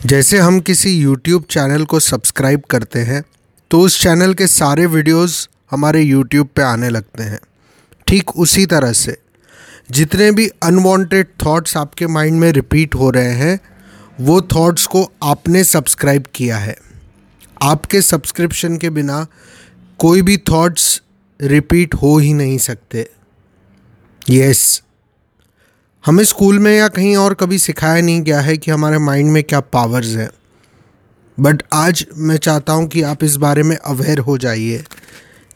जैसे हम किसी यूट्यूब चैनल को सब्सक्राइब करते हैं तो उस चैनल के सारे वीडियोस हमारे यूट्यूब पे आने लगते हैं। ठीक उसी तरह से, जितने भी अनवांटेड थॉट्स आपके माइंड में रिपीट हो रहे हैं, वो थॉट्स को आपने सब्सक्राइब किया है। आपके सब्सक्रिप्शन के बिना कोई भी थॉट्स रिपीट हो ही नहीं सकते। यस हमें स्कूल में या कहीं और कभी सिखाया नहीं गया है कि हमारे माइंड में क्या पावर्स हैं। बट आज मैं चाहता हूँ कि आप इस बारे में अवेयर हो जाइए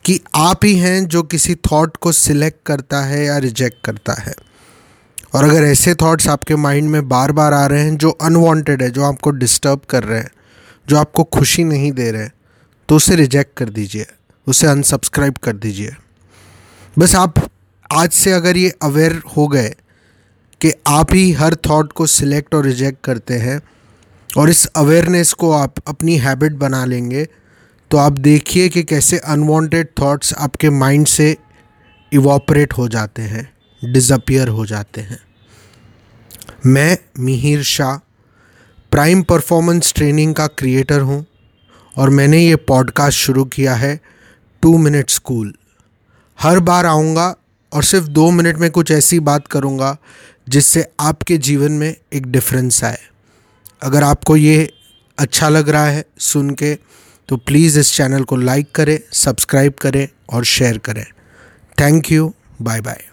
कि आप ही हैं जो किसी थॉट को सिलेक्ट करता है या रिजेक्ट करता है। और अगर ऐसे थॉट्स आपके माइंड में बार बार आ रहे हैं जो अनवांटेड है, जो आपको डिस्टर्ब कर रहे हैं, जो आपको खुशी नहीं दे रहे तो उसे रिजेक्ट कर दीजिए, उसे अनसब्सक्राइब कर दीजिए। बस आप आज से अगर ये अवेयर हो गए कि आप ही हर थॉट को सिलेक्ट और रिजेक्ट करते हैं और इस अवेयरनेस को आप अपनी हैबिट बना लेंगे तो आप देखिए कि कैसे अनवांटेड थॉट्स आपके माइंड से इवॉपरेट हो जाते हैं डिज़पियर हो जाते हैं। मैं Mihir Shah prime performance training का क्रिएटर हूँ और मैंने ये पॉडकास्ट शुरू किया है टू मिनट स्कूल हर बार आऊँगा और सिर्फ़ दो मिनट में कुछ ऐसी बात करूँगा जिससे आपके जीवन में एक डिफरेंस आए। अगर आपको ये अच्छा लग रहा है सुन के तो प्लीज़ इस चैनल को लाइक करें सब्सक्राइब करें और शेयर करें। Thank you bye bye